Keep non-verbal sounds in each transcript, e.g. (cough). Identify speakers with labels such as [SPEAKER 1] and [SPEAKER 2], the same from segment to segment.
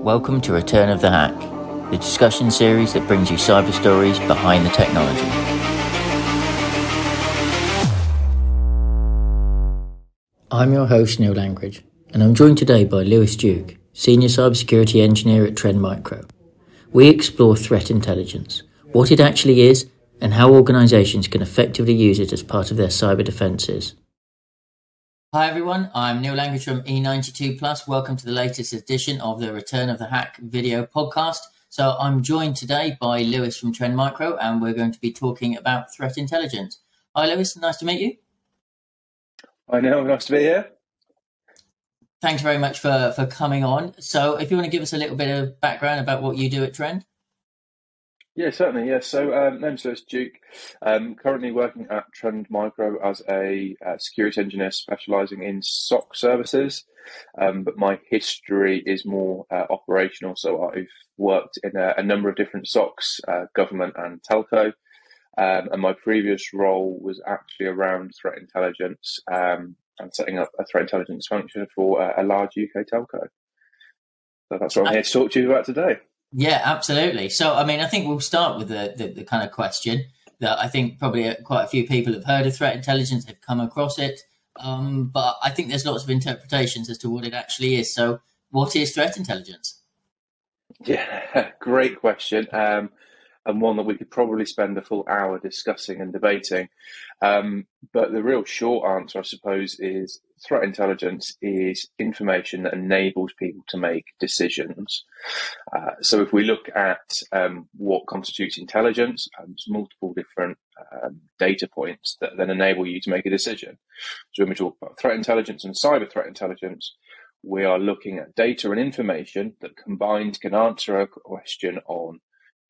[SPEAKER 1] Welcome to Return of the Hack, the discussion series that brings you cyber stories behind the technology. I'm your host, Neil Langridge, and I'm joined today by Lewis Duke, Senior Cybersecurity Engineer at Trend Micro. We explore threat intelligence, what it actually is, and how organizations can effectively use it as part of their cyber defenses. Hi everyone, I'm Neil Langridge from E92 Plus. Welcome to the latest edition of the Return of the Hack video podcast. So I'm joined today by Lewis from Trend Micro, and we're going to be talking about threat intelligence. Hi Lewis, nice to meet you.
[SPEAKER 2] Hi Neil, nice to be here.
[SPEAKER 1] Thanks very much for, for coming on. So if you want to give us a little bit of background about what you do at Trend.
[SPEAKER 2] Yeah, certainly. Yeah, so um, name's Lewis Duke. Um, currently working at Trend Micro as a uh, security engineer specialising in SOC services. Um, but my history is more uh, operational, so I've worked in a, a number of different SOCs, uh, government and telco. Um, and my previous role was actually around threat intelligence um, and setting up a threat intelligence function for a, a large UK telco. So that's what I'm here to talk to you about today.
[SPEAKER 1] Yeah, absolutely. So, I mean, I think we'll start with the, the, the kind of question that I think probably quite a few people have heard of threat intelligence, have come across it. Um, but I think there's lots of interpretations as to what it actually is. So, what is threat intelligence?
[SPEAKER 2] Yeah, (laughs) great question. Um, and one that we could probably spend a full hour discussing and debating. Um, but the real short answer, I suppose, is threat intelligence is information that enables people to make decisions. Uh, so if we look at um, what constitutes intelligence, um, there's multiple different um, data points that then enable you to make a decision. So when we talk about threat intelligence and cyber threat intelligence, we are looking at data and information that combined can answer a question on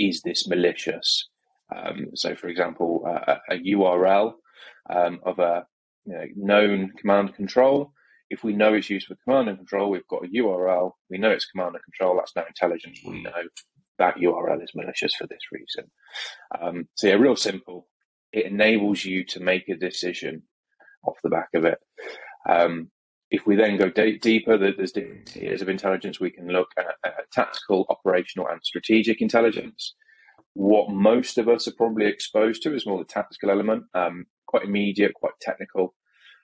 [SPEAKER 2] is this malicious? Um, so, for example, uh, a, URL um, of a you know, known command and control. If we know it's used for command and control, we've got a URL. We know it's command and control. That's now intelligence. We hmm. know that URL is malicious for this reason. Um, so, yeah, real simple. It enables you to make a decision off the back of it. Um, if we then go d- deeper, there's different tiers of intelligence. We can look at, at, tactical, operational, and strategic intelligence. What most of us are probably exposed to is more the tactical element, um, quite immediate, quite technical.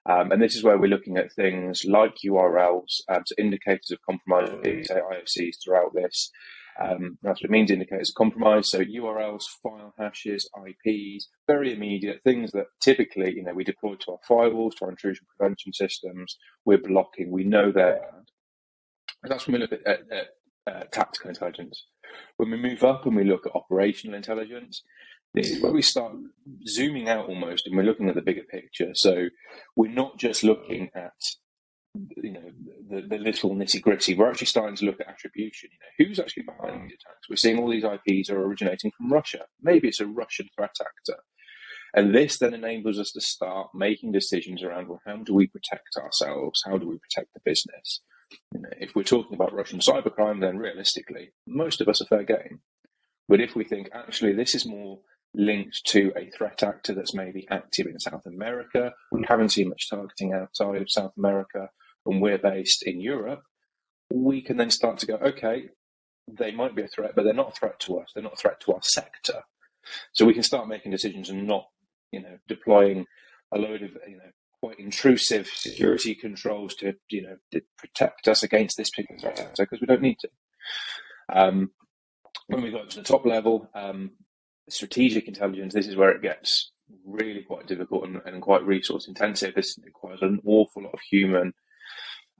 [SPEAKER 2] Um, and this is where we're looking at things like URLs, um, so indicators of compromise, say IOCs throughout this, um, that's what it means indicators of compromise. So URLs, file hashes, IPs, very immediate things that typically, you know, we deploy to our firewalls, to our intrusion prevention systems. We're blocking. We know they're That's when we look at, at, at uh, tactical intelligence. When we move up and we look at operational intelligence, this is where we start zooming out almost and we're looking at the bigger picture. So we're not just looking at you know the, the little nitty gritty. We're actually starting to look at attribution. You know, who's actually behind mm. these attacks? We're seeing all these IPs are originating from Russia. Maybe it's a Russian threat actor. And this then enables us to start making decisions around well, how do we protect ourselves? How do we protect the business? You know, if we're talking about Russian cybercrime, then realistically, most of us are fair game. But if we think actually this is more linked to a threat actor that's maybe active in South America, we haven't seen much targeting outside of South America, and we're based in Europe, we can then start to go, okay, they might be a threat, but they're not a threat to us. They're not a threat to our sector. So we can start making decisions and not, you know, deploying a load of, you know, quite intrusive security controls to, you know, protect us against this particular threat because we don't need to. Um, when we go up to the top level, um, strategic intelligence, this is where it gets really quite difficult and, and quite resource intensive. This requires an awful lot of human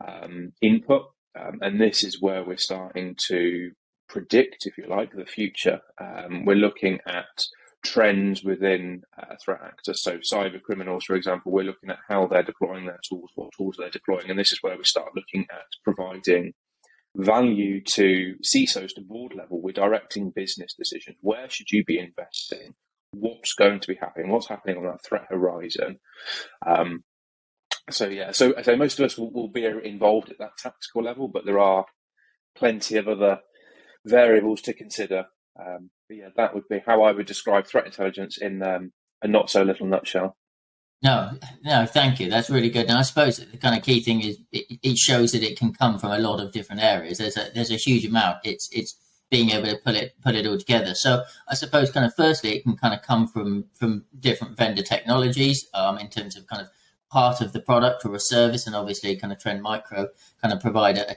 [SPEAKER 2] um, input. Um, and this is where we're starting to predict, if you like, the future. Um, we're looking at trends within uh, threat actors. So, cyber criminals, for example, we're looking at how they're deploying their tools, what tools they're deploying. And this is where we start looking at providing value to CISOs to board level. We're directing business decisions. Where should you be investing? What's going to be happening? What's happening on that threat horizon? Um, so yeah, so say most of us will, will, be involved at that tactical level, but there are plenty of other variables to consider. Um, yeah, that would be how I would describe threat intelligence in um, a not so little nutshell.
[SPEAKER 1] No, no, thank you. That's really good. And I suppose the kind of key thing is it, it, shows that it can come from a lot of different areas. There's a there's a huge amount. It's it's being able to put it put it all together. So I suppose kind of firstly it can kind of come from from different vendor technologies um, in terms of kind of part of the product or a service, and obviously kind of Trend Micro kind of provide a, a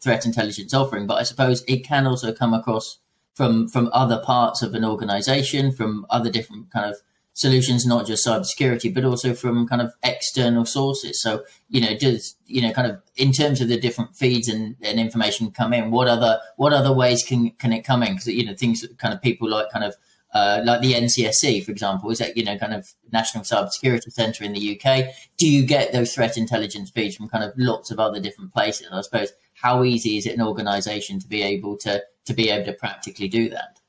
[SPEAKER 1] threat intelligence offering. But I suppose it can also come across from from other parts of an organization, from other different kind of solutions, not just cybersecurity, but also from kind of external sources. So, you know, does you know, kind of in terms of the different feeds and, and information come in, what other what other ways can can it come in? Because you know, things kind of people like kind of uh, like the NCSC, for example, is that you know kind of National Cybersecurity Centre in the UK. Do you get those threat intelligence feeds from kind of lots of other different places? I suppose how easy is it an organisation to be able to to be able to practically do that?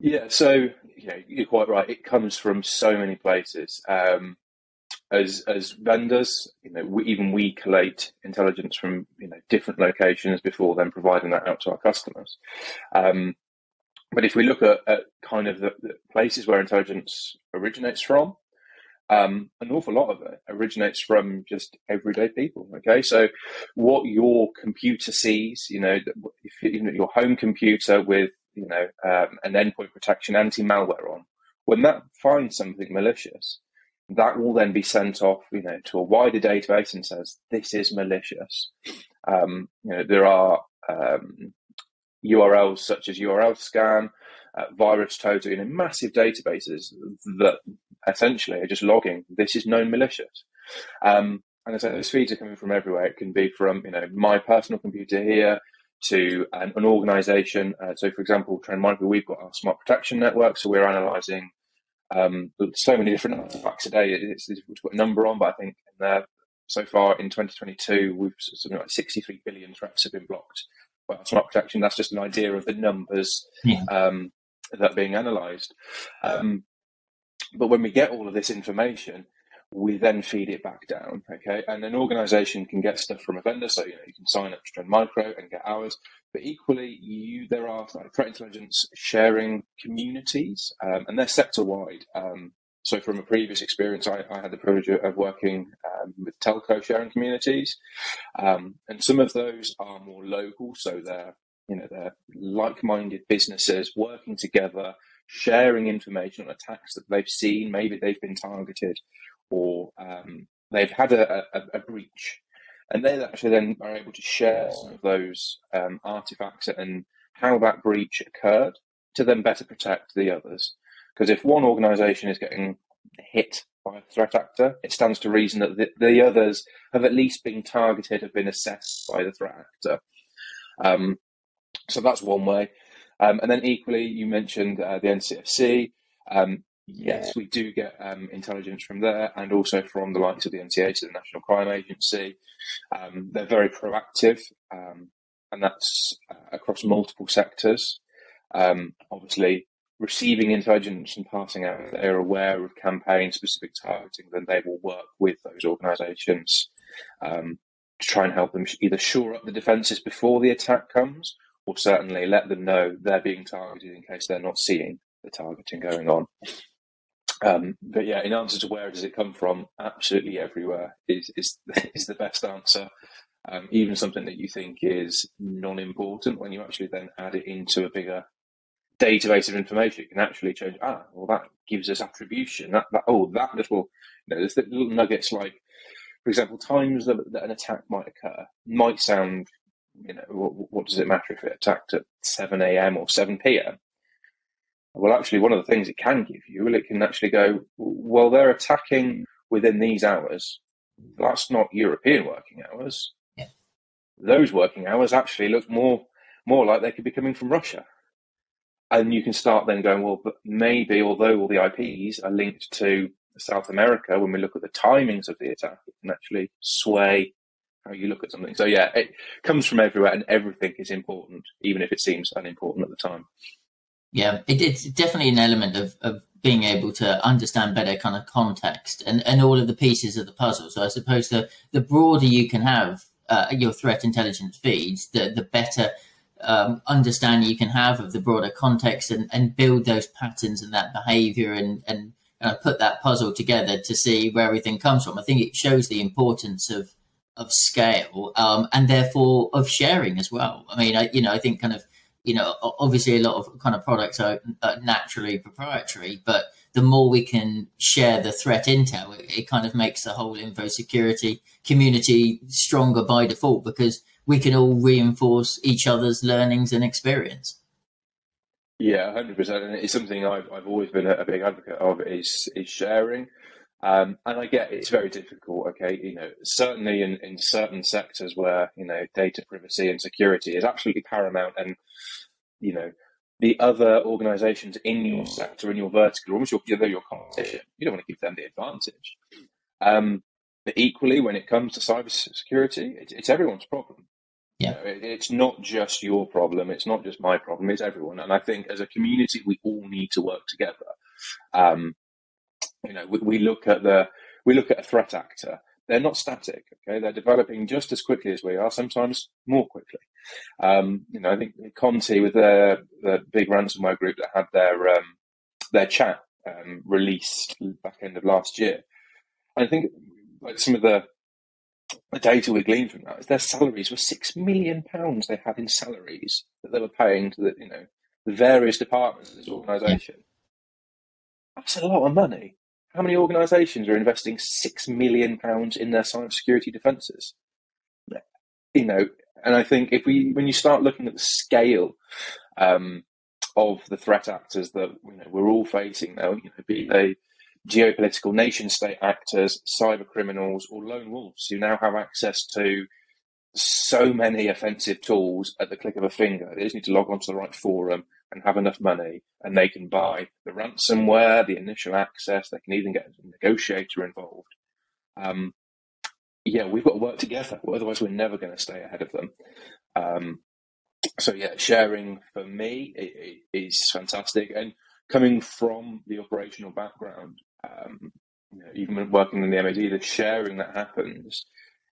[SPEAKER 2] Yeah, so you know, you're quite right. It comes from so many places. Um, as as vendors, you know, we, even we collate intelligence from you know different locations before then providing that out to our customers. Um, but if we look at, at kind of the, the, places where intelligence originates from, um, an awful lot of it originates from just everyday people. Okay, so what your computer sees, you know, if you know, your home computer with you know um, an endpoint protection anti-malware on, when that finds something malicious, that will then be sent off, you know, to a wider database and says this is malicious. Um, you know, there are um, URLs such as URL scan, uh, VirusTotal, you know, massive databases that essentially are just logging this is known malicious. Um, and as I say, those feeds are coming from everywhere. It can be from you know my personal computer here to an, an organization. Uh, so, for example, Trend Micro, we've got our smart protection network, so we're analyzing um, so many different artifacts a day. It's to put a number on, but I think in there, so far in 2022, we've something like 63 billion threats have been blocked by our smart protection. That's just an idea of the numbers yeah. um, that are being analysed. Um, but when we get all of this information, we then feed it back down. Okay, and an organisation can get stuff from a vendor, so you know you can sign up to Trend Micro and get ours. But equally, you there are like, threat intelligence sharing communities, um, and they're sector wide. Um, so, from a previous experience, I, I had the privilege of working um, with telco sharing communities, um, and some of those are more local, so they're you know they're like-minded businesses working together sharing information on attacks that they've seen maybe they've been targeted or um, they've had a, a, a, breach, and they actually then are able to share some of those um, artifacts and how that breach occurred to then better protect the others. Because if one organisation is getting hit by a threat actor, it stands to reason that the, the, others have at least been targeted, have been assessed by the threat actor. Um, so that's one way. Um, and then equally, you mentioned uh, the NCSC. Um, Yes, we do get um, intelligence from there and also from the likes of the NCA, so the National Crime Agency. Um, they're very proactive, um, and that's uh, across multiple sectors. Um, obviously, receiving intelligence and passing out, if they're aware of campaign specific targeting, then they will work with those organisations um, to try and help them either shore up the defences before the attack comes or certainly let them know they're being targeted in case they're not seeing the targeting going on. Um, but yeah, in answer to where does it come from, absolutely everywhere is is (laughs) is the best answer. Um, even something that you think is non-important, when you actually then add it into a bigger database of information, it can actually change. Ah, well, that gives us attribution. That, that oh, that little, you know, there's little nuggets like, for example, times that, that an attack might occur might sound, you know, what, what does it matter if it attacked at seven a.m. or seven p.m. Well, actually, one of the things it can give you, well, it can actually go, well, they're attacking within these hours. That's not European working hours. Yeah. Those working hours actually look more more like they could be coming from Russia. And you can start then going, well, but maybe although all the IPs are linked to South America, when we look at the timings of the attack, it can actually sway how you look at something. So yeah, it comes from everywhere, and everything is important, even if it seems unimportant at the time.
[SPEAKER 1] Yeah, it, it's definitely an element of, of being able to understand better kind of context and, and all of the pieces of the puzzle. So I suppose the, the broader you can have uh, your threat intelligence feeds, the, the better um, understanding you can have of the broader context and, and build those patterns and that behavior and, and put that puzzle together to see where everything comes from. I think it shows the importance of of scale um, and therefore of sharing as well. I mean, I, you know, I think kind of you know, obviously a lot of kind of products are, are naturally proprietary, but the more we can share the threat intel, it, it, kind of makes the whole info security community stronger by default because we can all reinforce each other's learnings and experience.
[SPEAKER 2] Yeah, hundred percent, and it's something I've I've always been a, big advocate of is is sharing, um, and I get it's very difficult. Okay, you know, certainly in in certain sectors where you know data privacy and security is absolutely paramount, and you know the other organisations in your sector in your vertical, almost your they're your competition. You don't want to give them the advantage. Um, but equally, when it comes to cyber security, it's, it's everyone's problem.
[SPEAKER 1] Yeah.
[SPEAKER 2] You know, it, it's not just your problem. It's not just my problem. It's everyone. And I think as a community, we all need to work together. Um, you know, we, we look at the we look at a threat actor. They're not static. Okay, they're developing just as quickly as we are. Sometimes more quickly. Um, you know, I think Conti with the the big ransomware group that had their um, their chat um, released back end of last year. I think like some of the the data we gleaned from that is their salaries were six million pounds they had in salaries that they were paying to the you know the various departments of this organisation. That's a lot of money. How many organisations are investing six million pounds in their cybersecurity defences? You know, and I think if we when you start looking at the scale um, of the threat actors that you know we're all facing now, you know, be they geopolitical nation state actors, cyber criminals, or lone wolves who now have access to so many offensive tools at the click of a finger. They just need to log onto the right forum and have enough money, and they can buy the ransomware, the initial access. They can even get a negotiator involved. Um, yeah, we've got to work together. Otherwise, we're never going to stay ahead of them. Um, so yeah, sharing for me is fantastic, and coming from the operational background, um, you know, even working in the MOD, the sharing that happens,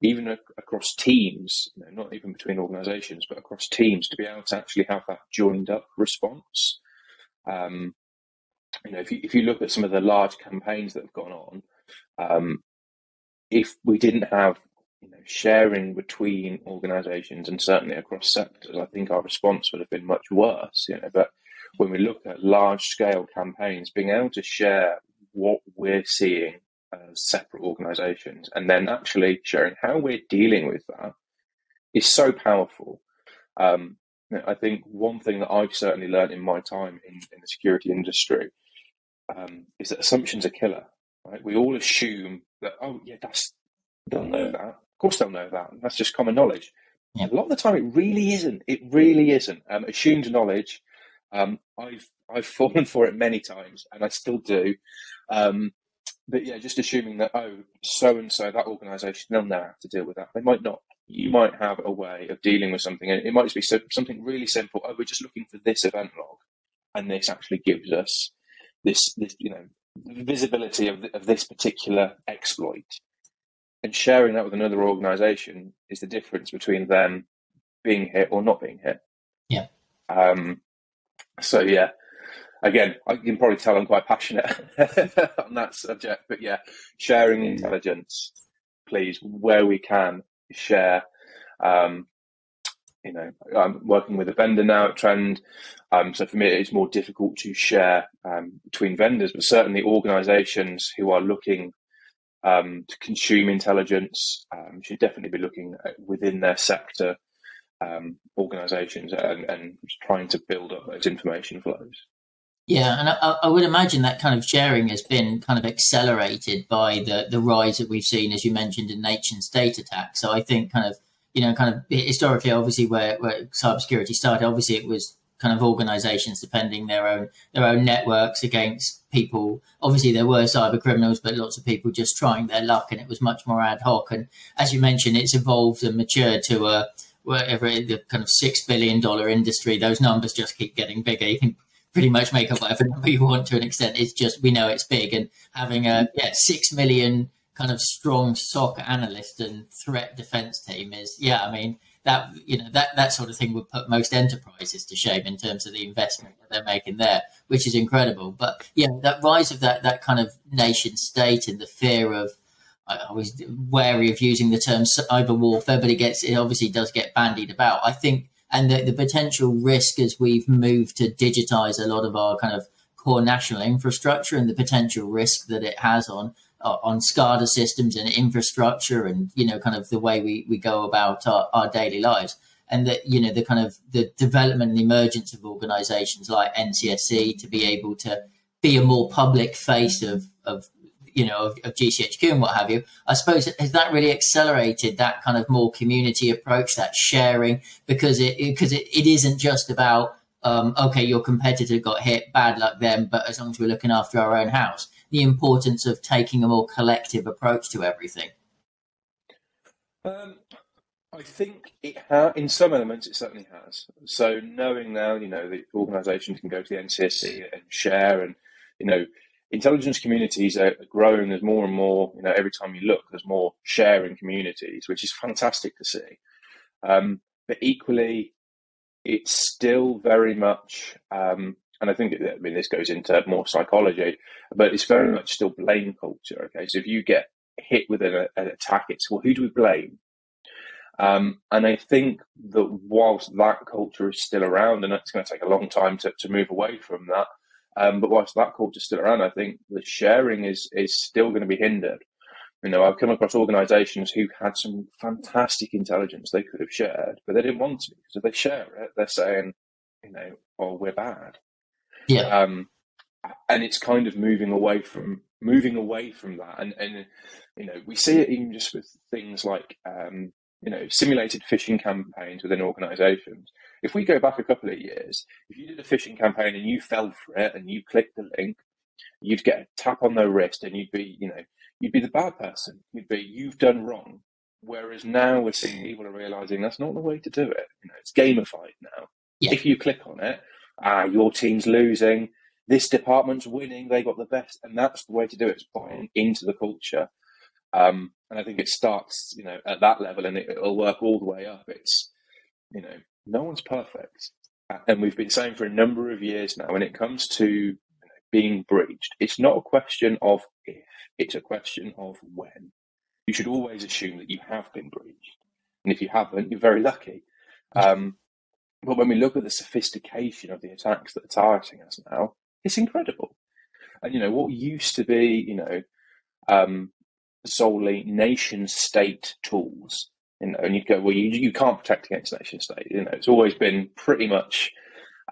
[SPEAKER 2] even ac- across teams, you know, not even between organisations, but across teams, to be able to actually have that joined up response. Um, you know, if you if you look at some of the large campaigns that have gone on, um, if we didn't have you know, sharing between organisations and certainly across sectors, I think our response would have been much worse. You know, but when we look at large scale campaigns, being able to share what we're seeing as separate organisations and then actually sharing how we're dealing with that is so powerful. Um, I think one thing that I've certainly learned in my time in, in the security industry um, is that assumptions are killer. Right? We all assume that oh yeah, that's they'll know that. Of course they'll know that. That's just common knowledge. Yeah. A lot of the time, it really isn't. It really isn't. Um, assumed knowledge um, I've I've fallen for it many times, and I still do. Um, but yeah, just assuming that oh, so and so that organisation they'll know how to deal with that. They might not. You might have a way of dealing with something, and it might just be so, something really simple. Oh, we're just looking for this event log, and this actually gives us this this you know visibility of of this particular exploit. And sharing that with another organisation is the difference between them being hit or not being hit.
[SPEAKER 1] Yeah.
[SPEAKER 2] Um, so yeah, again, I can probably tell I'm quite passionate (laughs) on that subject. But yeah, sharing intelligence, please, where we can share. Um, you know, I'm working with a vendor now at Trend, um, so for me it's more difficult to share um, between vendors, but certainly organisations who are looking um, to consume intelligence um, should definitely be looking within their sector um, organisations and, and trying to build up those information flows.
[SPEAKER 1] Yeah, and I, I, would imagine that kind of sharing has been kind of accelerated by the the rise that we've seen, as you mentioned, in nation state attacks. So I think kind of you know kind of historically, obviously, where where cybersecurity started, obviously it was kind of organizations defending their own their own networks against people. Obviously, there were cyber criminals, but lots of people just trying their luck, and it was much more ad hoc. And as you mentioned, it's evolved and matured to a whatever the kind of six billion dollar industry, those numbers just keep getting bigger. You can pretty much make up whatever number you want to an extent. It's just we know it's big, and having a yeah six million kind of strong SOC analyst and threat defense team is yeah. I mean, that you know that that sort of thing would put most enterprises to shame in terms of the investment that they're making there, which is incredible. But yeah, that rise of that that kind of nation state and the fear of I was wary of using the term cyber warfare, but it gets it obviously does get bandied about. I think, and the, the potential risk as we've moved to digitize a lot of our kind of core national infrastructure and the potential risk that it has on uh, on SCADA systems and infrastructure and you know kind of the way we, we go about our, our daily lives. And that you know the kind of the development and emergence of organizations like NCSC to be able to be a more public face of of you know of, of, GCHQ and what have you. I suppose has that really accelerated that kind of more community approach, that sharing, because it because it, it isn't just about um, okay, your competitor got hit, bad luck them, but as long as we're looking after our own house, the importance of taking a more collective approach to everything?
[SPEAKER 2] Um, I think it ha- in some elements it certainly has. So knowing now, you know, the organisations can go to the NCSC and share, and you know, intelligence communities are growing. There's more and more. You know, every time you look, there's more sharing communities, which is fantastic to see. Um, but equally, it's still very much, um, and I think I mean this goes into more psychology, but it's very much still blame culture. Okay, so if you get hit with an, an attack, it's well, who do we blame? Um, and I think that whilst that culture is still around, and it's going to take a long time to, to move away from that, um, but whilst that culture is still around, I think the sharing is is still going to be hindered. You know, I've come across organisations who had some fantastic intelligence they could have shared, but they didn't want to because if they share it, they're saying, you know, oh, we're bad.
[SPEAKER 1] Yeah.
[SPEAKER 2] Um, and it's kind of moving away from moving away from that, and and you know, we see it even just with things like um, you know, simulated phishing campaigns within organisations. If we go back a couple of years, if you did a phishing campaign and you fell for it and you clicked the link, you'd get a tap on the wrist and you'd be, you know, you'd be the bad person. You'd be, you've done wrong. Whereas now we're seeing people are realizing that's not the way to do it. You know, it's gamified now. Yeah. If you click on it, ah, your team's losing, this department's winning, they got the best, and that's the way to do it. It's buying into the culture. Um, and I think it starts, you know, at that level, and it, will work all the way up. It's, you know, no one's perfect, and we've been saying for a number of years now. When it comes to being breached, it's not a question of if, it's a question of when. You should always assume that you have been breached. And if you haven't, you're very lucky. Um, but when we look at the sophistication of the attacks that are targeting us now, it's incredible. And, you know, what used to be, you know, um, solely nation state tools, you know, and you go, well, you, you can't protect against nation state. You know, it's always been pretty much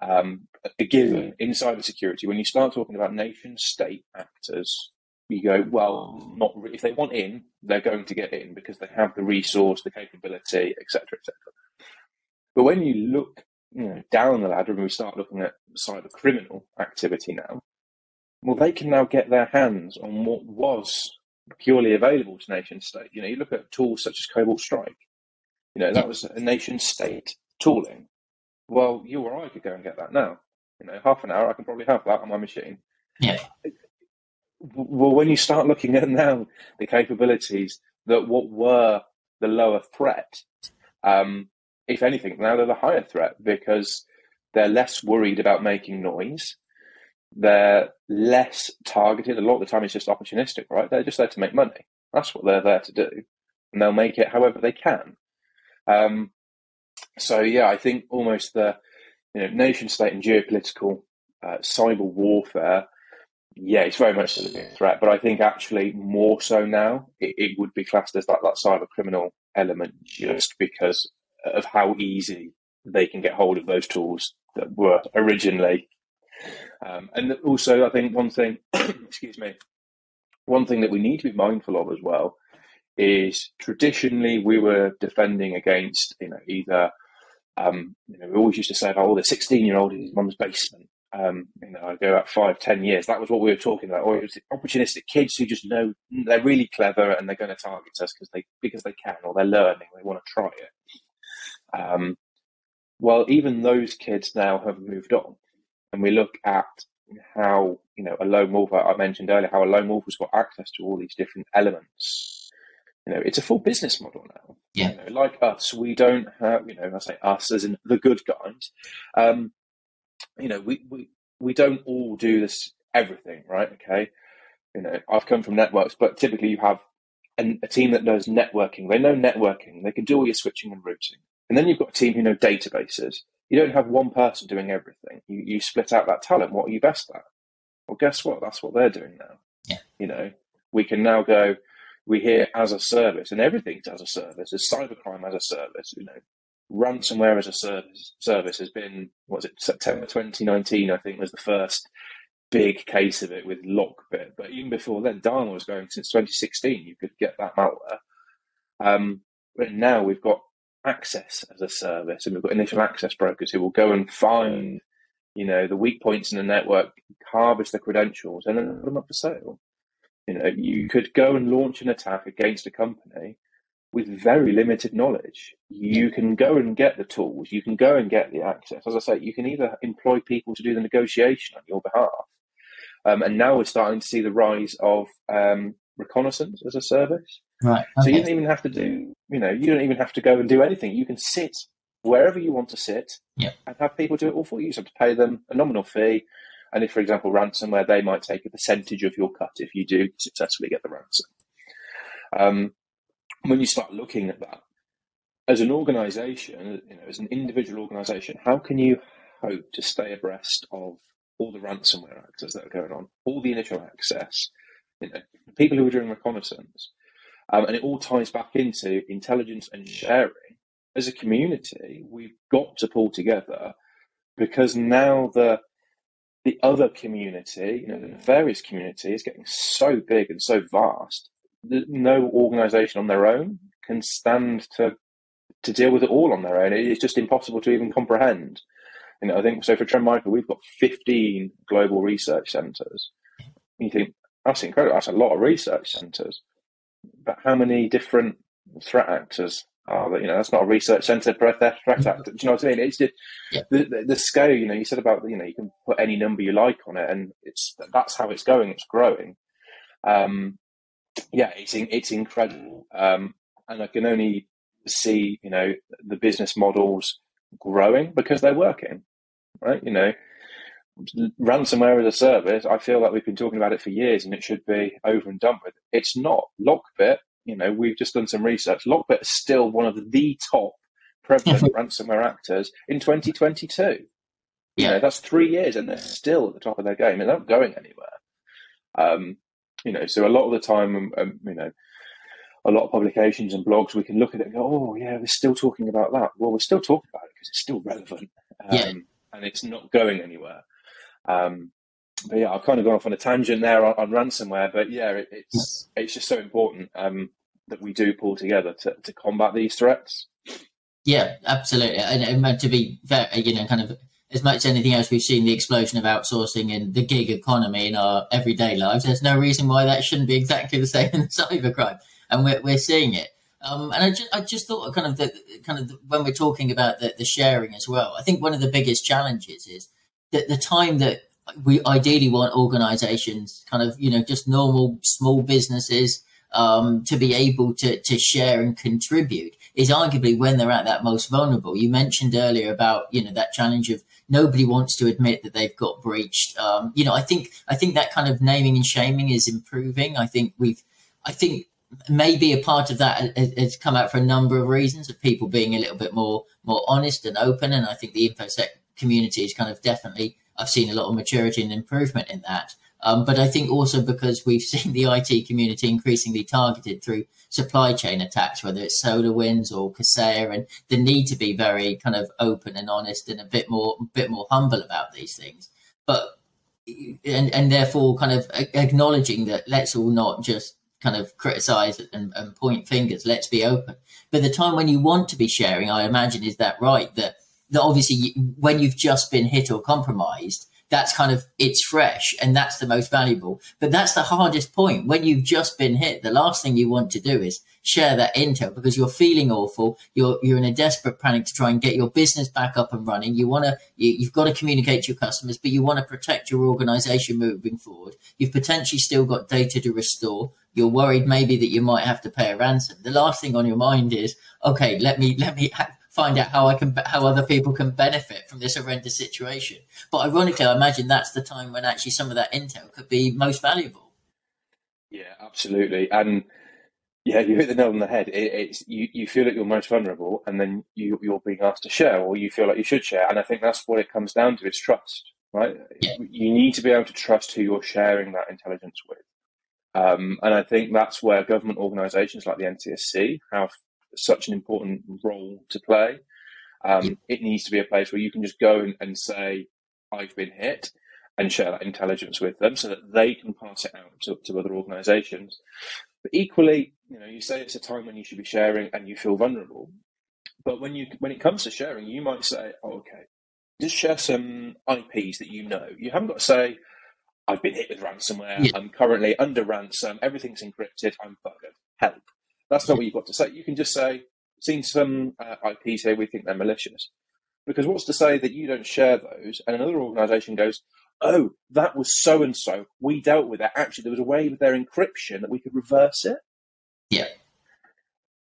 [SPEAKER 2] um, a given in cybersecurity. When you start talking about nation state actors, you go, well, not if they want in, they're going to get in because they have the resource, the capability, etc., etc. But when you look, you know, down the ladder and we start looking at cyber criminal activity now, well, they can now get their hands on what was purely available to nation state. You know, you look at tools such as Cobalt Strike. You know, that was a nation state tooling. Well, you or I could go and get that now. You know, half an hour, I can probably have that on my machine.
[SPEAKER 1] Yeah.
[SPEAKER 2] Well, when you start looking (laughs) at now the capabilities that what were the lower threat, um, if anything, now they're the higher threat because they're less worried about making noise. They're less targeted. A lot of the time, it's just opportunistic, right? They're just there to make money. That's what they're there to do, and they'll make it however they can. Um, so yeah, I think almost the you know nation state and geopolitical uh, cyber warfare. Yeah, it's very much a threat, but I think actually more so now it, it would be classed as like that cyber criminal element just because of how easy they can get hold of those tools that were originally. Um, and also, I think one thing, (coughs) excuse me, one thing that we need to be mindful of as well is traditionally we were defending against you know either um, you know we always used to say oh the 16 year old in his mum's basement. Um, you know I go back five ten years. That was what we were talking about. Or it was opportunistic kids who just know they're really clever and they're going to target us because they because they can or they're learning they want to try it. Um, well even those kids now have moved on and we look at how you know a lone wolf I mentioned earlier how a lone wolf has got access to all these different elements you know, it's a full business model now.
[SPEAKER 1] Yeah.
[SPEAKER 2] You know, like us, we don't have, you know, I say us as in the good guys. Um, you know, we, we, we don't all do this everything, right? Okay. You know, I've come from networks, but typically you have an, a team that knows networking. They know networking. They can do all your switching and routing. And then you've got a team who know databases. You don't have one person doing everything. You, you split out that talent. What are you best at? Well, guess what? That's what they're doing now.
[SPEAKER 1] Yeah.
[SPEAKER 2] You know, we can now go, we hear as a service, and everything's as a service. There's cybercrime as a service. You know, ransomware as a service service has been what was it September 2019? I think was the first big case of it with Lockbit. But even before then, Dharma was going since 2016. You could get that malware. Um, but now we've got access as a service, and we've got initial access brokers who will go and find, you know, the weak points in the network, harvest the credentials, and then put them up for sale. You know, you could go and launch an attack against a company with very limited knowledge. You can go and get the tools, you can go and get the access. As I say, you can either employ people to do the negotiation on your behalf. Um, and now we're starting to see the rise of um, reconnaissance as a service.
[SPEAKER 1] Right.
[SPEAKER 2] Okay. So you don't even have to do, you know, you don't even have to go and do anything. You can sit wherever you want to sit
[SPEAKER 1] yep.
[SPEAKER 2] and have people do it all for you. You have to pay them a nominal fee. And if, for example, ransomware, they might take a percentage of your cut if you do successfully get the ransom. Um, when you start looking at that, as an organization, you know, as an individual organization, how can you hope to stay abreast of all the ransomware actors that are going on, all the initial access, you know, people who are doing reconnaissance, um, and it all ties back into intelligence and sharing. As a community, we've got to pull together because now the the other community, you know, the nefarious community is getting so big and so vast that no organization on their own can stand to to deal with it all on their own. It's just impossible to even comprehend. You know, I think so for Trend Micro, we've got 15 global research centers. You think that's incredible. That's a lot of research centers. But how many different threat actors are there? You know, that's not a research center per threat actor. Do you know what I mean? It's just
[SPEAKER 1] yeah.
[SPEAKER 2] the, the, the scale. You know, you said about you know you can put any number you like on it, and it's that's how it's going. It's growing. Um, yeah, it's it's incredible, um, and I can only see you know the business models growing because they're working, right? You know, ransomware as a service. I feel like we've been talking about it for years, and it should be over and done with. It's not. Lockbit, you know, we've just done some research. Lockbit is still one of the top prevalent (laughs) ransomware actors in 2022. Yeah. You know, that's three years, and they're still at the top of their game, and they're not going anywhere. Um, you know, so a lot of the time, um, um, you know, a lot of publications and blogs, we can look at it and go, oh, yeah, we're still talking about that. Well, we're still talking about it because it's still relevant um,
[SPEAKER 1] yeah.
[SPEAKER 2] and it's not going anywhere. Um, but yeah, I've kind of gone off on a tangent there on, on ransomware, but yeah, it, it's it's just so important um, that we do pull together to, to combat these threats.
[SPEAKER 1] Yeah, absolutely, and, and to be fair, you know, kind of as much as anything else, we've seen the explosion of outsourcing and the gig economy in our everyday lives. There's no reason why that shouldn't be exactly the same (laughs) in cybercrime, and we're we're seeing it. Um, and I just, I just thought kind of the kind of the, when we're talking about the, the sharing as well, I think one of the biggest challenges is that the time that we ideally want organizations, kind of you know just normal small businesses, um, to be able to to share and contribute is arguably when they're at that most vulnerable. You mentioned earlier about you know that challenge of nobody wants to admit that they've got breached. Um, you know, I think I think that kind of naming and shaming is improving. I think we've, I think maybe a part of that has come out for a number of reasons of people being a little bit more more honest and open. And I think the infosec community is kind of definitely I've seen a lot of maturity and improvement in that. Um, but I think also because we've (laughs) seen the IT community increasingly targeted through supply chain attacks, whether it's SolarWinds or Kaseya, and the need to be very kind of open and honest and a bit more, a bit more humble about these things. But and and therefore kind of acknowledging that let's all not just kind of criticize and, and point fingers. Let's be open. But the time when you want to be sharing, I imagine, is that right? That that obviously when you've just been hit or compromised, that's kind of it's fresh and that's the most valuable. But that's the hardest point when you've just been hit. The last thing you want to do is share that intel because you're feeling awful. You're you're in a desperate panic to try and get your business back up and running. You want to you, you've got to communicate to your customers, but you want to protect your organization moving forward. You've potentially still got data to restore. You're worried maybe that you might have to pay a ransom. The last thing on your mind is, okay, let me let me (laughs) find out how I can how other people can benefit from this horrendous situation. But ironically, I imagine that's the time when actually some of that intel could be most valuable.
[SPEAKER 2] Yeah, absolutely, and yeah, you hit the nail on the head. It, it's you, you feel that you're most vulnerable, and then you you're being asked to share, or you feel like you should share, and I think that's what it comes down to. It's trust, right? Yeah. You need to be able to trust who you're sharing that intelligence with. Um, and I think that's where government organisations like the NCSC have such an important role to play. Um, it needs to be a place where you can just go and, and, say, I've been hit, and share that intelligence with them so that they can pass it out to, to other organizations. But equally, you know, you say it's a time when you should be sharing and you feel vulnerable. But when you when it comes to sharing, you might say, oh, okay, just share some IPs that you know. You haven't got to say, I've been hit with ransomware, yeah. I'm currently under ransom, everything's encrypted, I'm buggered. Help. That's not what you've got to say. You can just say, seen some uh, IPs here, we think they're malicious. Because what's to say that you don't share those and another organization goes, oh, that was so and so, we dealt with it. Actually, there was a way with their encryption that we could reverse it.
[SPEAKER 1] Yeah.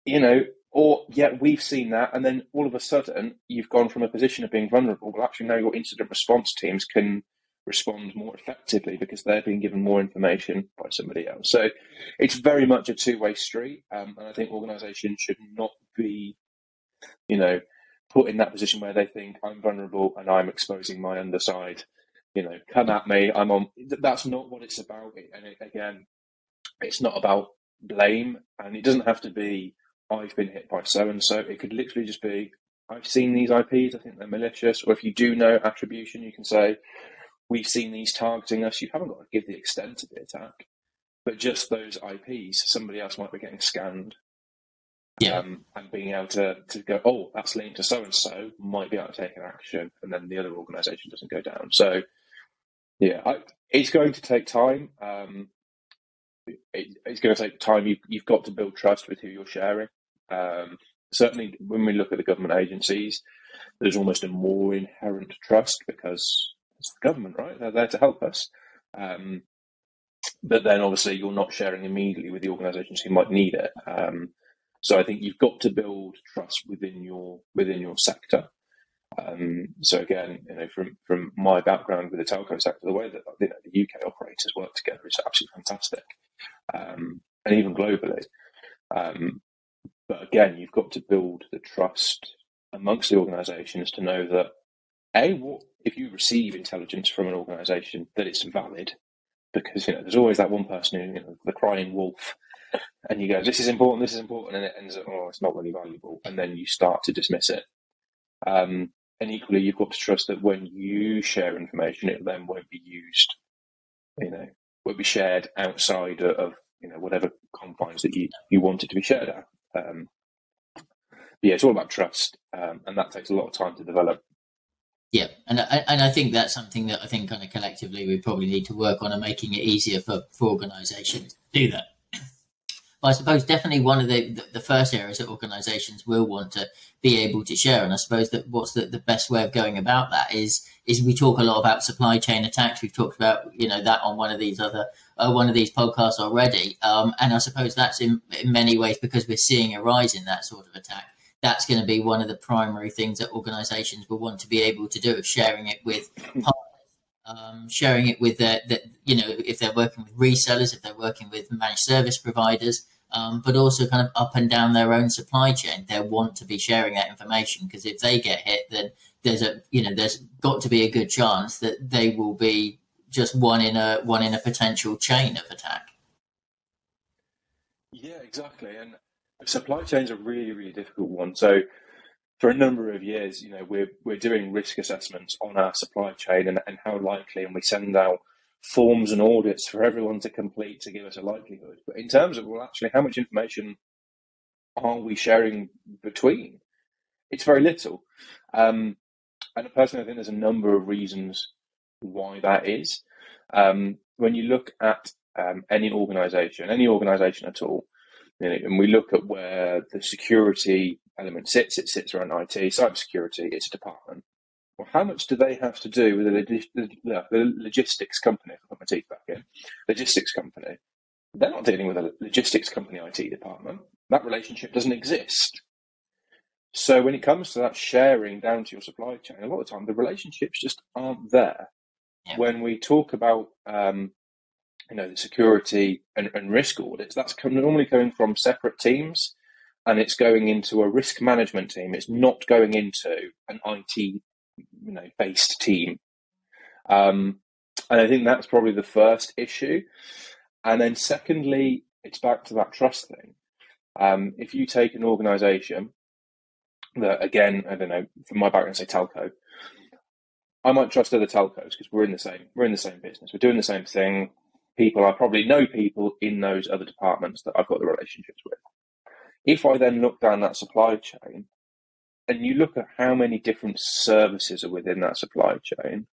[SPEAKER 2] You know, or yeah, we've seen that, and then all of a sudden you've gone from a position of being vulnerable. Well, actually, now your incident response teams can respond more effectively because they're being given more information by somebody else. So it's very much a two way street. Um, and I think organizations should not be, you know, put in that position where they think I'm vulnerable and I'm exposing my underside. You know, come at me. I'm on. That's not what it's about. And it, again, it's not about blame, and it doesn't have to be I've been hit by so and so. It could literally just be I've seen these IPs. I think they're malicious. Or if you do know attribution, you can say we've seen these targeting us. You haven't got to give the extent of the attack, but just those IPs, somebody else might be getting scanned.
[SPEAKER 1] Yeah.
[SPEAKER 2] Um, and being able to, to go, oh, that's linked to so and so, might be able to take an action, and then the other organisation doesn't go down. So, yeah, I, it's going to take time. Um, it, it's going to take time. You, you've got to build trust with who you're sharing. Um, certainly, when we look at the government agencies, there's almost a more inherent trust because the government, right? They're there to help us. Um, but then obviously you're not sharing immediately with the organisations who might need it. Um, so I think you've got to build trust within your within your sector. Um, so again, you know, from from my background with the telco sector, the way that you know, the UK operators work together is absolutely fantastic, um, and even globally. Um, but again, you've got to build the trust amongst the organisations to know that a what if you receive intelligence from an organisation that it's valid, because you know there's always that one person who you know the crying wolf, and you go this is important, this is important, and it ends up oh it's not really valuable, and then you start to dismiss it. Um, and equally, you've got to trust that when you share information, it then won't be used, you know, won't be shared outside of you know whatever confines that you you want it to be shared at. Um, yeah, it's all about trust, um, and that takes a lot of time to develop.
[SPEAKER 1] Yeah, and I, and I think that's something that I think kind of collectively we probably need to work on and making it easier for, for organisations to do that. But I suppose definitely one of the, the, the first areas that organisations will want to be able to share, and I suppose that what's the, the best way of going about that is is we talk a lot about supply chain attacks. We've talked about you know that on one of these other uh, one of these podcasts already, um, and I suppose that's in, in many ways because we're seeing a rise in that sort of attack that's going to be one of the primary things that organizations will want to be able to do of sharing it with partners, um, sharing it with their, their, you know, if they're working with resellers, if they're working with managed service providers, um, but also kind of up and down their own supply chain. They want to be sharing that information because if they get hit, then there's a, you know, there's got to be a good chance that they will be just one in a one in a potential chain of attack.
[SPEAKER 2] Yeah, exactly. And Supply chain's a really, really difficult one. So for a number of years, you know, we're we're doing risk assessments on our supply chain and, and how likely, and we send out forms and audits for everyone to complete to give us a likelihood. But in terms of well, actually, how much information are we sharing between? It's very little. Um, and personally, I think there's a number of reasons why that is. Um, when you look at um, any organization, any organization at all, and we look at where the security element sits, it sits around IT, cybersecurity, it's a department. Well, how much do they have to do with the, the, the logistics company? If I put my teeth back in, logistics company. They're not dealing with a logistics company IT department. That relationship doesn't exist. So when it comes to that sharing down to your supply chain, a lot of the time the relationships just aren't there. Yeah. When we talk about um, you know the security and, and risk audits, that's normally coming from separate teams, and it's going into a risk management team. It's not going into an IT you know based team. Um, and I think that's probably the first issue. And then secondly, it's back to that trust thing. Um, if you take an organization that, again, I don't know, from my background, say telco, I might trust other telcos because we're in the same we're in the same business. We're doing the same thing. People, I probably know people in those other departments that I've got the relationships with. If I then look down that supply chain, and you look at how many different services are within that supply chain,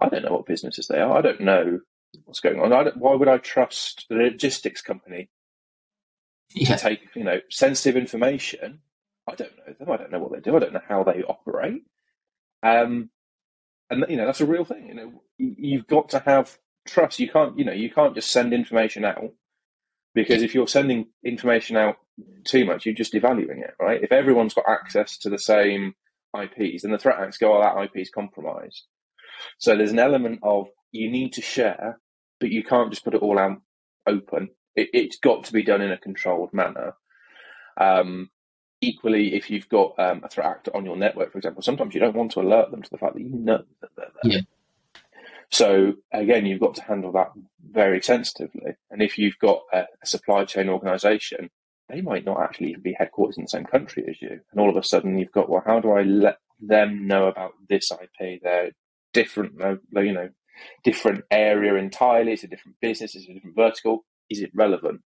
[SPEAKER 2] I don't know what businesses they are. I don't know what's going on. why would I trust the logistics company yeah. to take you know sensitive information? I don't know them. I don't know what they do. I don't know how they operate. Um, and you know that's a real thing. You know, you've got to have trust. You can't you know you can't just send information out because if you're sending information out too much, you're just devaluing it, right? If everyone's got access to the same IPs, then the threat actors go, "Oh, that IP is compromised." So there's an element of you need to share, but you can't just put it all out open. It, has got to be done in a controlled manner. Um, equally, if you've got um, a threat actor on your network, for example, sometimes you don't want to alert them to the fact that you know that they're there. Yeah. So again, you've got to handle that very sensitively. And if you've got a, a supply chain organisation, they might not actually be headquarters in the same country as you. And all of a sudden, you've got well, how do I let them know about this IP? They're different, you know, different area entirely. It's a different business. It's a different vertical. Is it relevant?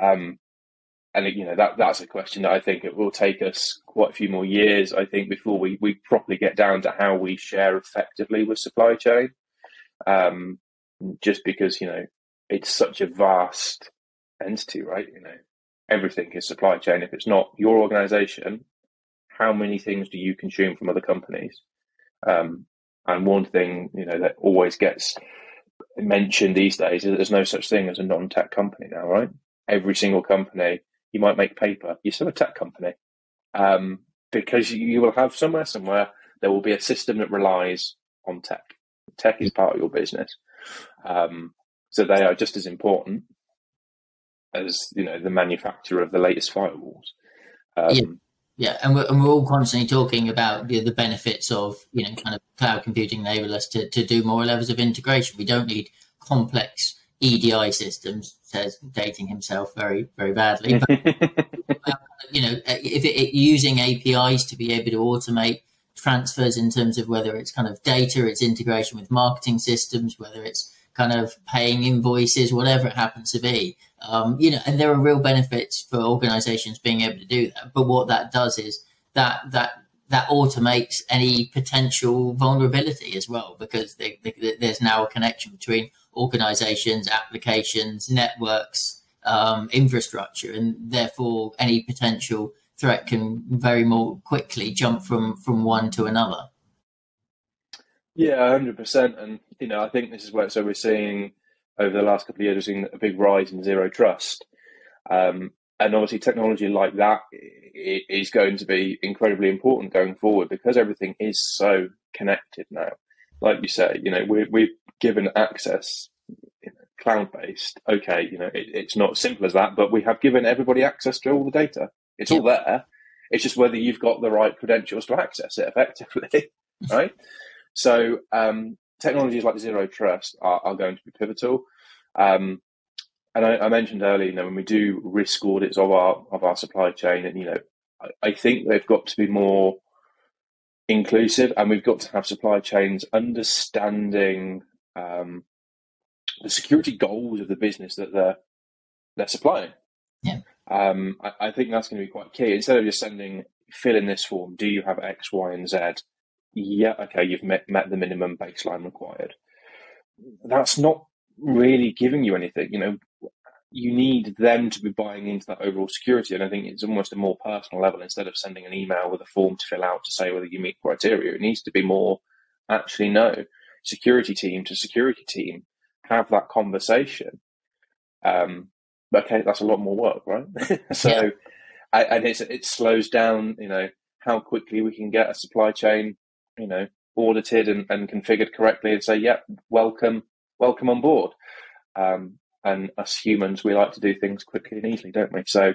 [SPEAKER 2] Um, and you know that that's a question that I think it will take us quite a few more years. I think before we we properly get down to how we share effectively with supply chain. Um, just because you know it's such a vast entity, right? You know everything is supply chain. If it's not your organization, how many things do you consume from other companies? Um, and one thing, you know, that always gets mentioned these days is there's no such thing as a non-tech company now, right? Every single company, you might make paper, you're still a tech company. Um, because you will have somewhere, somewhere, there will be a system that relies on tech. Tech is part of your business. Um, so they are just as important as, you know, the manufacturer of the latest firewalls.
[SPEAKER 1] Um, yeah. Yeah, and we're, and we're all constantly talking about the, the benefits of you know kind of cloud computing enable us to, to do more levels of integration. We don't need complex EDI systems. Says dating himself very very badly. But, (laughs) you know, if it, it, using APIs to be able to automate transfers in terms of whether it's kind of data, its integration with marketing systems, whether it's kind of paying invoices, whatever it happens to be. Um, you know, and there are real benefits for organizations being able to do that. But what that does is that that that automates any potential vulnerability as well, because they, they, there's now a connection between organizations, applications, networks, um, infrastructure, and therefore any potential threat can very more quickly jump from from one to another.
[SPEAKER 2] Yeah, hundred percent. And you know, I think this is where so we're seeing over the last couple of years, we're seeing a big rise in zero trust. Um, and obviously, technology like that is going to be incredibly important going forward because everything is so connected now. Like you say, you know, we're, we're given access you know, cloud based. Okay, you know, it, it's not simple as that, but we have given everybody access to all the data. It's yeah. all there. It's just whether you've got the right credentials to access it effectively, (laughs) right? So um, technologies like zero trust are, are going to be pivotal. Um, and I, I, mentioned earlier, you know, when we do risk audits of our of our supply chain, and you know, I, I think they've got to be more inclusive, and we've got to have supply chains understanding um, the security goals of the business that they're they're supplying.
[SPEAKER 1] Yeah.
[SPEAKER 2] Um, I, I, think that's going to be quite key. Instead of just sending fill in this form, do you have X, Y, and Z? yeah, okay, you've met, met the minimum baseline required. That's not really giving you anything. You know, you need them to be buying into that overall security. And I think it's almost a more personal level. Instead of sending an email with a form to fill out to say whether you meet criteria, it needs to be more actually no security team to security team have that conversation. Um, okay, that's a lot more work, right? (laughs) so, yeah. I, and it slows down, you know, how quickly we can get a supply chain, you know, audited and, and configured correctly and say, yeah, welcome, welcome on board. Um, and us humans, we like to do things quickly and easily, don't we? So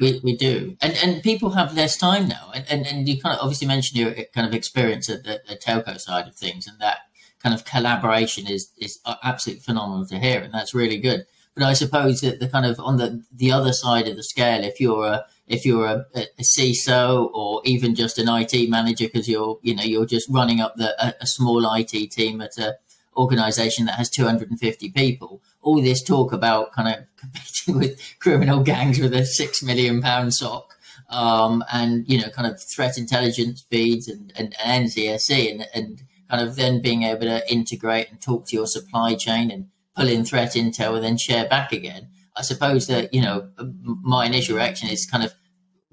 [SPEAKER 1] we, we do, and and people have less time now, and, and, and you kind of obviously mentioned your kind of experience at the, the telco side of things, and that kind of collaboration is is absolutely phenomenal to hear, and that's really good. But I suppose that the kind of on the the other side of the scale, if you're a if you're a, a CISO or even just an IT manager, because you're you know you're just running up the a, a small IT team at a organization that has 250 people, all this talk about kind of (laughs) competing with criminal gangs with a six million pound SOC, um, and you know, kind of threat intelligence feeds and, and, and NCSC, and, and kind of then being able to integrate and talk to your supply chain and pull in threat intel and then share back again. I suppose that you know my initial reaction is kind of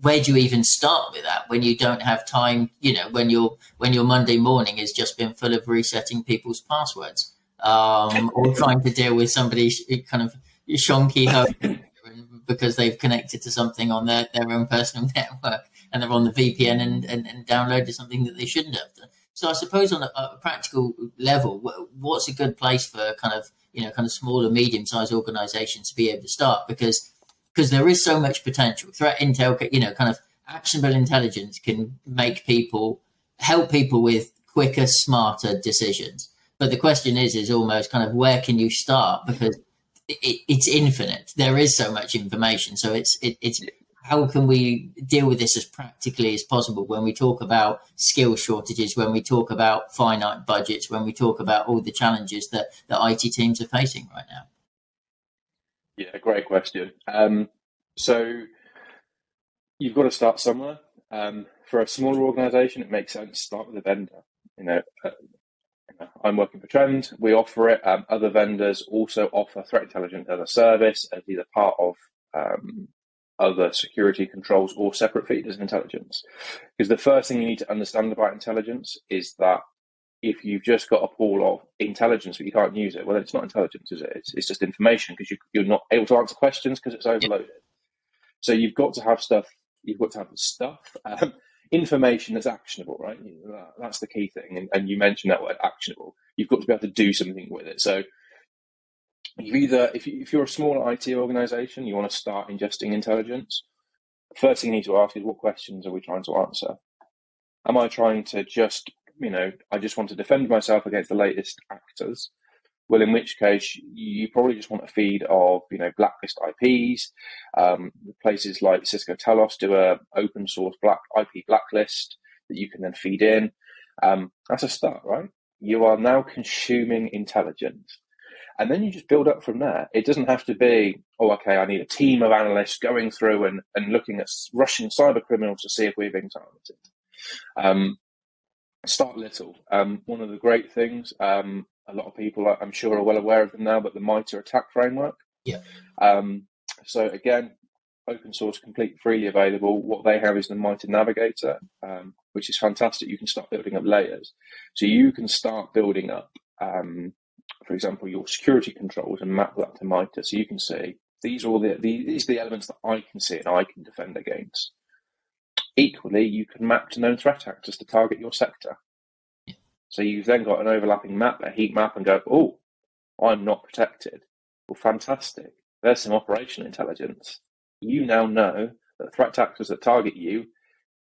[SPEAKER 1] where do you even start with that when you don't have time you know when your when your monday morning has just been full of resetting people's passwords um, (laughs) or trying to deal with somebody kind of shonky home (laughs) because they've connected to something on their, their own personal (laughs) network and they're on the vpn and, and, and downloaded something that they shouldn't have done so i suppose on a, a practical level what's a good place for kind of you know kind of small or medium sized organizations to be able to start because because there is so much potential. Threat intel, you know, kind of actionable intelligence can make people help people with quicker, smarter decisions. But the question is, is almost kind of where can you start because it, it's infinite. There is so much information, so it's it, it's how can we deal with this as practically as possible when we talk about skill shortages, when we talk about finite budgets, when we talk about all the challenges that the IT teams are facing right now.
[SPEAKER 2] Yeah, great question. Um, so you've got to start somewhere. Um, for a smaller organisation, it makes sense to start with a vendor. You know, uh, I'm working for Trend. We offer it. Um, other vendors also offer threat intelligence as a service, as either part of um, other security controls or separate feeders of intelligence. Because the first thing you need to understand about intelligence is that if you've just got a pool of intelligence but you can't use it, well, it's not intelligence, is it? It's, it's just information because you, are not able to answer questions because it's overloaded. So you've got to have stuff. You've got to have stuff, um, information that's actionable, right? That's the key thing. And, and you mentioned that word actionable. You've got to be able to do something with it. So you either, if, you, if you're a small IT organization, you want to start ingesting intelligence. First thing you need to ask is what questions are we trying to answer? Am I trying to just you know, I just want to defend myself against the latest actors. Well, in which case, you probably just want a feed of, you know, blacklist IPs. Um, places like Cisco Talos do a open source black IP blacklist that you can then feed in. Um, that's a start, right? You are now consuming intelligence. And then you just build up from there. It doesn't have to be, oh, okay, I need a team of analysts going through and, and looking at Russian cyber criminals to see if we've been targeted. Um, start little. Um, one of the great things, um, a lot of people, I'm sure, are well aware of them now, but the MITRE ATT&CK framework.
[SPEAKER 1] Yeah.
[SPEAKER 2] Um, so again, open source, complete, freely available. What they have is the MITRE Navigator, um, which is fantastic. You can start building up layers. So you can start building up, um, for example, your security controls and map that to MITRE. So you can see these are the these are the elements that I can see and I can defend against. Equally, you can map to known threat actors to target your sector. So you've then got an overlapping map, a heat map, and go, oh, I'm not protected. Well, fantastic. There's some operational intelligence. You now know that threat actors that target you,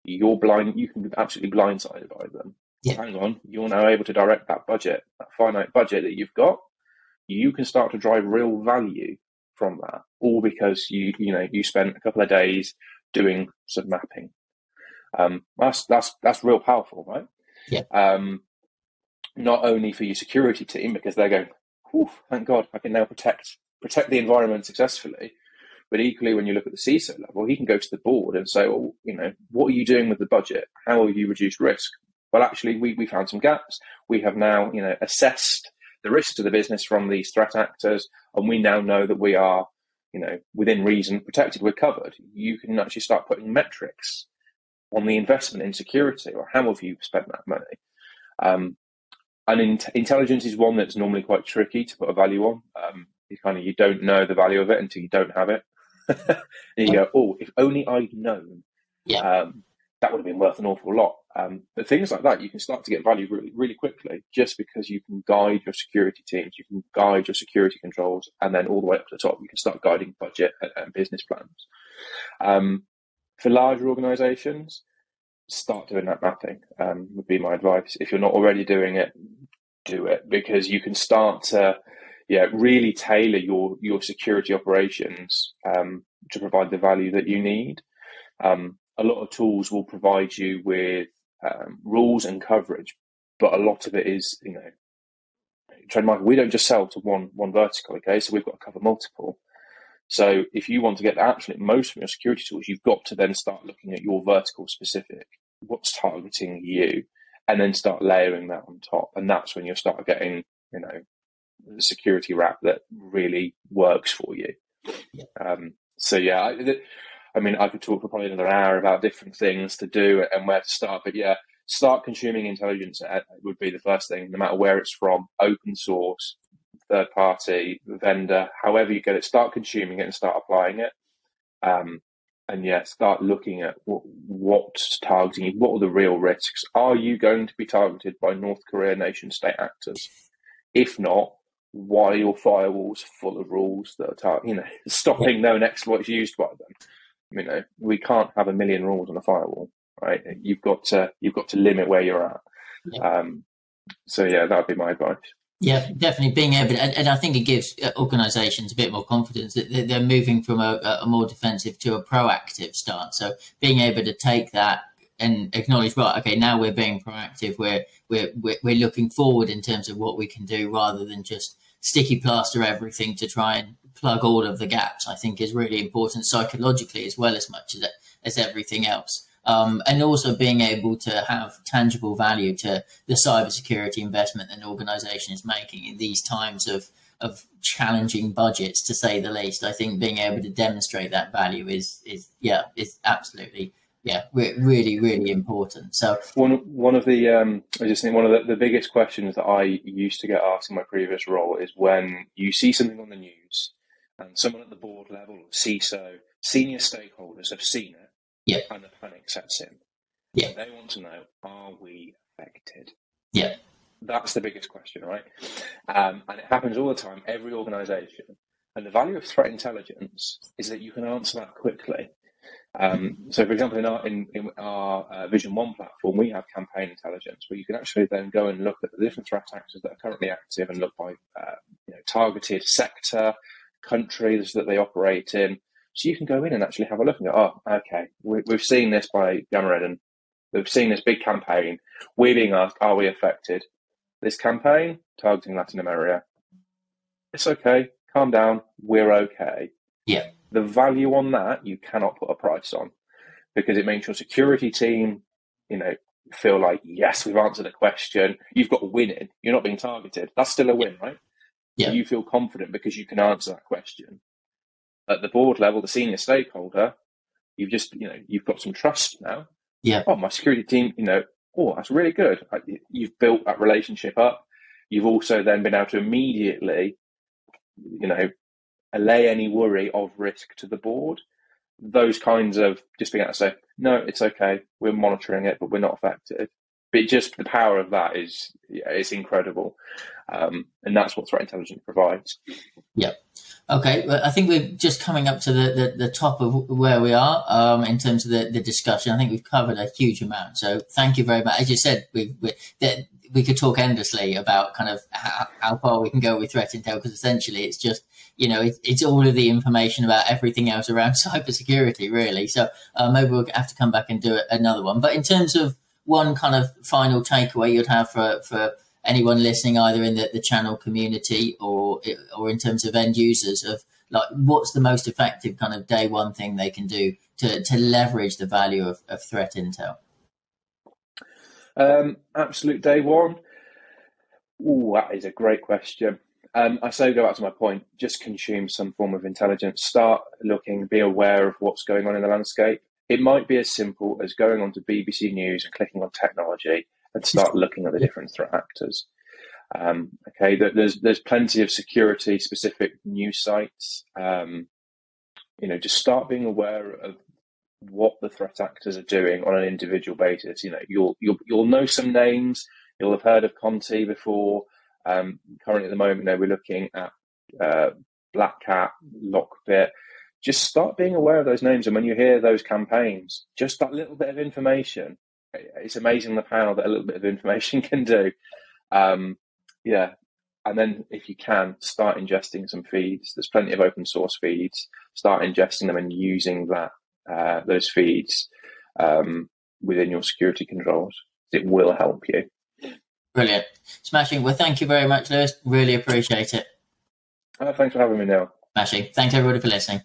[SPEAKER 2] you're blind. You can be absolutely blindsided by them.
[SPEAKER 1] Yeah.
[SPEAKER 2] Hang on, you're now able to direct that budget, that finite budget that you've got. You can start to drive real value from that, all because you you know you spent a couple of days doing some mapping um, that's that's that's real powerful, right?
[SPEAKER 1] Yeah.
[SPEAKER 2] Um, not only for your security team because they're going, thank God, I can now protect protect the environment successfully. But equally, when you look at the CISO level, he can go to the board and say, well, you know, what are you doing with the budget? How have you reduced risk? Well, actually, we, we found some gaps. We have now, you know, assessed the risks to the business from these threat actors, and we now know that we are, you know, within reason, protected. We're covered. You can actually start putting metrics on the investment in security, or how have you spent that money? Um, and in- intelligence is one that's normally quite tricky to put a value on. Um, you kind of you don't know the value of it until you don't have it, (laughs) and you go, "Oh, if only I'd known."
[SPEAKER 1] Yeah.
[SPEAKER 2] Um, that would have been worth an awful lot. Um, but things like that, you can start to get value really, really quickly just because you can guide your security teams, you can guide your security controls, and then all the way up to the top, you can start guiding budget and, and business plans. Um, for larger organizations, start doing that mapping, um, would be my advice. If you're not already doing it, do it because you can start to yeah, really tailor your your security operations um, to provide the value that you need. Um, a lot of tools will provide you with um, rules and coverage, but a lot of it is, you know, Trend Micro. We don't just sell to one one vertical, okay? So we've got to cover multiple. So if you want to get the absolute most from your security tools, you've got to then start looking at your vertical specific, what's targeting you, and then start layering that on top. And that's when you'll start getting, you know, the security wrap that really works for you. Um, so yeah, I, I mean, I could talk for probably another hour about different things to do and where to start. But yeah, start consuming intelligence uh, would be the first thing, no matter where it's from, open source, third party, vendor, however you get it. Start consuming it and start applying it. Um, and yeah, start looking at what, what's targeting you. What are the real risks? Are you going to be targeted by North Korea nation state actors? If not, why are your firewalls full of rules that are tar- you know (laughs) stopping known exploits used by them? You know, we can't have a million rules on a firewall, right? You've got to you've got to limit where you're at. Yeah. Um, so yeah, that would be my advice.
[SPEAKER 1] Yeah, definitely being able, to, and, and, I think it gives uh, organisations a bit more confidence that they're moving from a, a, more defensive to a proactive start. So being able to take that and acknowledge, right, okay, now we're being proactive. We're we're we're, we're looking forward in terms of what we can do, rather than just sticky plaster everything to try and plug all of the gaps, I think is really important psychologically as well as much as, as everything else. Um, and also being able to have tangible value to the cybersecurity investment that an organization is making in these times of of challenging budgets to say the least. I think being able to demonstrate that value is is yeah is absolutely yeah re- really really important. So
[SPEAKER 2] one one of the um, I just think one of the, the biggest questions that I used to get asked in my previous role is when you see something on the news and someone at the board level, or CISO, senior stakeholders have seen it,
[SPEAKER 1] yeah.
[SPEAKER 2] and the panic sets in.
[SPEAKER 1] Yeah.
[SPEAKER 2] They want to know, are we affected?
[SPEAKER 1] Yeah.
[SPEAKER 2] That's the biggest question, right? Um, and it happens all the time, every organization. And the value of threat intelligence is that you can answer that quickly. Um, so, for example, in our in, in our uh, Vision One platform, we have campaign intelligence, where you can actually then go and look at the different threat actors that are currently active and look by uh, you know, targeted sector, countries that they operate in. So you can go in and actually have a look and go, oh, okay, we, have seen this by Gamma we've seen this big campaign. We're being asked, are we affected? This campaign targeting Latin America. It's okay, calm down, we're okay.
[SPEAKER 1] Yeah.
[SPEAKER 2] The value on that you cannot put a price on because it makes your security team, you know, feel like yes, we've answered a question. You've got a win in. You're not being targeted. That's still a win, right?
[SPEAKER 1] Yeah.
[SPEAKER 2] You feel confident because you can answer that question. At the board level, the senior stakeholder, you've just, you know, you've got some trust now.
[SPEAKER 1] Yeah.
[SPEAKER 2] Oh, my security team, you know, oh, that's really good. You've built that relationship up. You've also then been able to immediately, you know, allay any worry of risk to the board. Those kinds of just being able to say, no, it's okay. We're monitoring it, but we're not affected but just the power of that is it's incredible, um, and that's what threat intelligence provides.
[SPEAKER 1] Yeah. Okay, well, I think we're just coming up to the, the, the top of where we are um, in terms of the, the discussion. I think we've covered a huge amount. So thank you very much. As you said, we, we, that we could talk endlessly about kind of how, how far we can go with threat intel because essentially it's just you know it, it's all of the information about everything else around (laughs) cybersecurity really. So uh, maybe we'll have to come back and do another one. But in terms of one kind of final takeaway you'd have for, for anyone listening, either in the, the channel community or or in terms of end users, of like what's the most effective kind of day one thing they can do to, to leverage the value of, of threat intel?
[SPEAKER 2] Um, absolute day one. Ooh, that is a great question. Um, I say go back to my point. Just consume some form of intelligence. Start looking. Be aware of what's going on in the landscape. It might be as simple as going onto BBC News and clicking on technology and start looking at the different threat actors. Um, okay, there's there's plenty of security specific news sites. Um, you know, just start being aware of what the threat actors are doing on an individual basis. You know, you'll you'll you'll know some names. You'll have heard of Conti before. Um, currently, at the moment, though, we're looking at uh, Black Cat, Lockbit. Just start being aware of those names, and when you hear those campaigns, just that little bit of information. It's amazing the power that a little bit of information (laughs) can do. Um, yeah, and then if you can, start ingesting some feeds. There's plenty of open source feeds. Start ingesting them and using that uh, those feeds um, within your security controls. It will help you.
[SPEAKER 3] Brilliant. Smashing. Well, thank you very much, Lewis. Really appreciate it.
[SPEAKER 2] Uh, thanks for having me, Neil.
[SPEAKER 3] Smashing. Thanks, everybody, for listening.